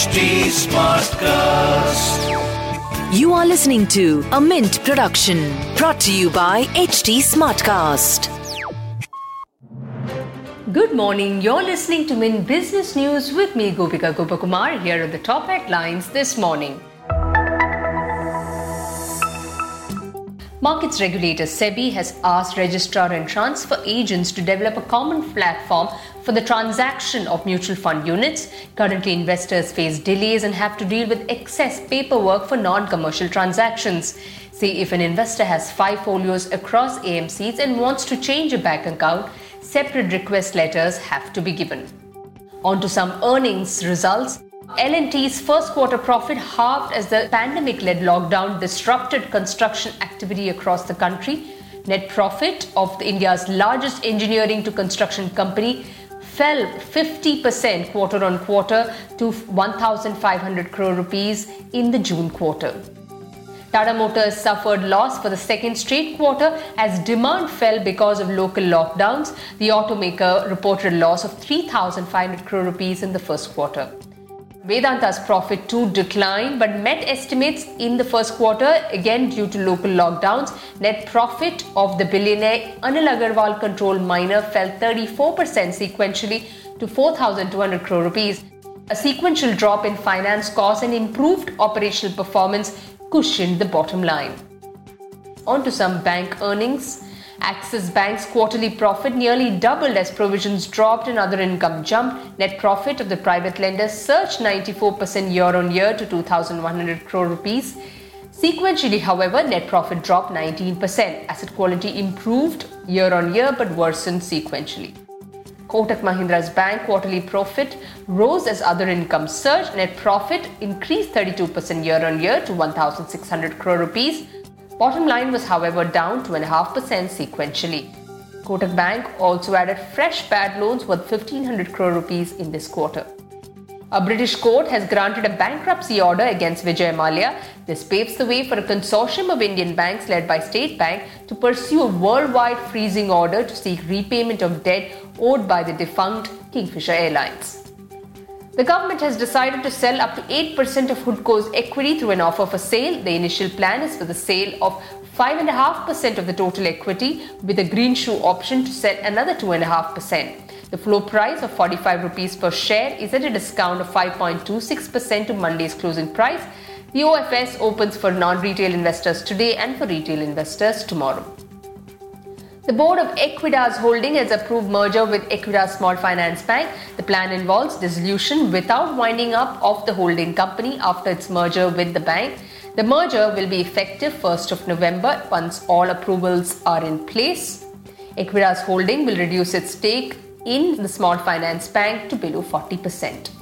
HT Smartcast. You are listening to a Mint production brought to you by HT Smartcast. Good morning. You're listening to Mint Business News with me, Gopika Gopakumar. Here are the top headlines this morning. Markets regulator SEBI has asked registrar and transfer agents to develop a common platform for the transaction of mutual fund units. Currently, investors face delays and have to deal with excess paperwork for non commercial transactions. Say if an investor has five folios across AMCs and wants to change a bank account, separate request letters have to be given. On to some earnings results. L&T's first quarter profit halved as the pandemic-led lockdown disrupted construction activity across the country. Net profit of India's largest engineering to construction company fell 50% quarter on quarter to 1500 crore rupees in the June quarter. Tata Motors suffered loss for the second straight quarter as demand fell because of local lockdowns. The automaker reported a loss of 3500 crore rupees in the first quarter. Vedanta's profit too declined but met estimates in the first quarter again due to local lockdowns. Net profit of the billionaire Anil Agarwal controlled miner fell 34% sequentially to 4200 crore rupees. A sequential drop in finance costs and improved operational performance cushioned the bottom line. On to some bank earnings. Axis Bank's quarterly profit nearly doubled as provisions dropped and other income jumped. Net profit of the private lender surged 94% year on year to 2,100 crore rupees. Sequentially, however, net profit dropped 19%. Asset quality improved year on year but worsened sequentially. Kotak Mahindra's bank quarterly profit rose as other income surged. Net profit increased 32% year on year to 1,600 crore rupees. Bottom line was, however, down 2.5% sequentially. Kotak Bank also added fresh bad loans worth 1500 crore rupees in this quarter. A British court has granted a bankruptcy order against Vijay Mallya. This paves the way for a consortium of Indian banks led by State Bank to pursue a worldwide freezing order to seek repayment of debt owed by the defunct Kingfisher Airlines. The government has decided to sell up to 8% of Hudco's equity through an offer for sale. The initial plan is for the sale of 5.5% of the total equity with a green shoe option to sell another 2.5%. The floor price of 45 rupees per share is at a discount of 5.26% to Monday's closing price. The OFS opens for non-retail investors today and for retail investors tomorrow. The board of Equitas Holding has approved merger with Equitas Small Finance Bank. The plan involves dissolution without winding up of the holding company after its merger with the bank. The merger will be effective 1st of November once all approvals are in place. Equitas Holding will reduce its stake in the Small Finance Bank to below 40%.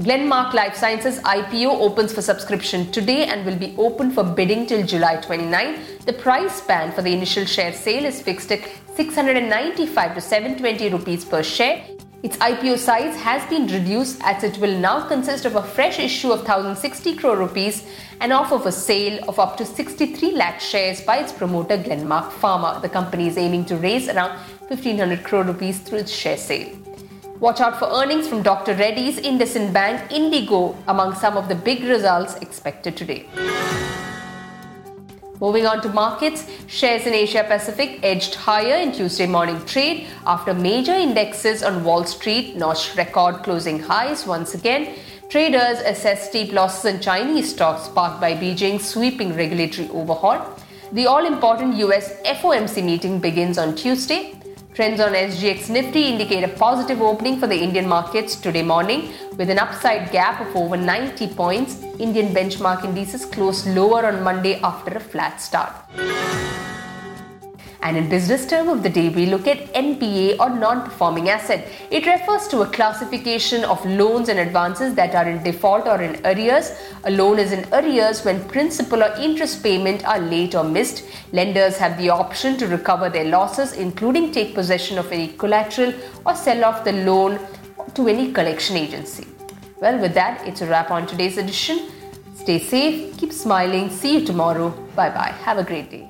Glenmark Life Sciences IPO opens for subscription today and will be open for bidding till July 29. The price band for the initial share sale is fixed at 695 to 720 rupees per share. Its IPO size has been reduced as it will now consist of a fresh issue of 1060 crore rupees and offer for sale of up to 63 lakh shares by its promoter Glenmark Pharma. The company is aiming to raise around 1500 crore rupees through its share sale. Watch out for earnings from Dr. Reddy's, IndusInd Bank, Indigo, among some of the big results expected today. Moving on to markets, shares in Asia Pacific edged higher in Tuesday morning trade after major indexes on Wall Street notched record closing highs once again. Traders assessed steep losses in Chinese stocks sparked by Beijing's sweeping regulatory overhaul. The all important US FOMC meeting begins on Tuesday. Trends on SGX Nifty indicate a positive opening for the Indian markets today morning with an upside gap of over 90 points. Indian benchmark indices closed lower on Monday after a flat start. And in business term of the day, we look at NPA or non-performing asset. It refers to a classification of loans and advances that are in default or in arrears. A loan is in arrears when principal or interest payment are late or missed. Lenders have the option to recover their losses, including take possession of any collateral or sell off the loan to any collection agency. Well, with that, it's a wrap on today's edition. Stay safe, keep smiling. See you tomorrow. Bye bye. Have a great day.